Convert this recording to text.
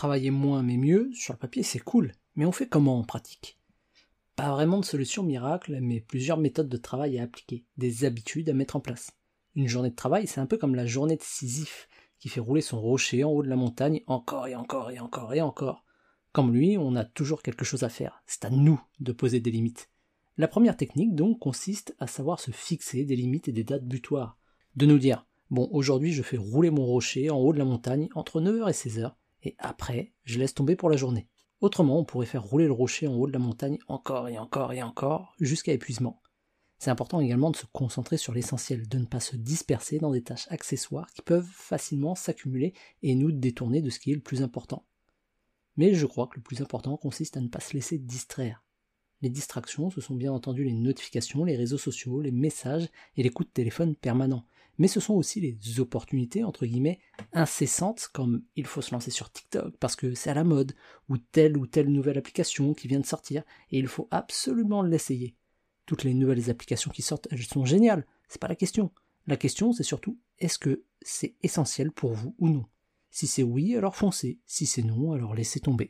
travailler moins mais mieux, sur le papier c'est cool, mais on fait comment en pratique? Pas vraiment de solution miracle, mais plusieurs méthodes de travail à appliquer, des habitudes à mettre en place. Une journée de travail, c'est un peu comme la journée de Sisyphe, qui fait rouler son rocher en haut de la montagne encore et encore et encore et encore. Comme lui, on a toujours quelque chose à faire. C'est à nous de poser des limites. La première technique, donc, consiste à savoir se fixer des limites et des dates butoirs. De nous dire, bon, aujourd'hui je fais rouler mon rocher en haut de la montagne entre 9h et 16h, et après, je laisse tomber pour la journée. Autrement, on pourrait faire rouler le rocher en haut de la montagne encore et encore et encore, jusqu'à épuisement. C'est important également de se concentrer sur l'essentiel, de ne pas se disperser dans des tâches accessoires qui peuvent facilement s'accumuler et nous détourner de ce qui est le plus important. Mais je crois que le plus important consiste à ne pas se laisser distraire. Les distractions, ce sont bien entendu les notifications, les réseaux sociaux, les messages et les coups de téléphone permanents. Mais ce sont aussi les opportunités, entre guillemets, incessantes, comme il faut se lancer sur TikTok parce que c'est à la mode, ou telle ou telle nouvelle application qui vient de sortir, et il faut absolument l'essayer. Toutes les nouvelles applications qui sortent, elles sont géniales, c'est pas la question. La question, c'est surtout, est-ce que c'est essentiel pour vous ou non? Si c'est oui, alors foncez. Si c'est non, alors laissez tomber.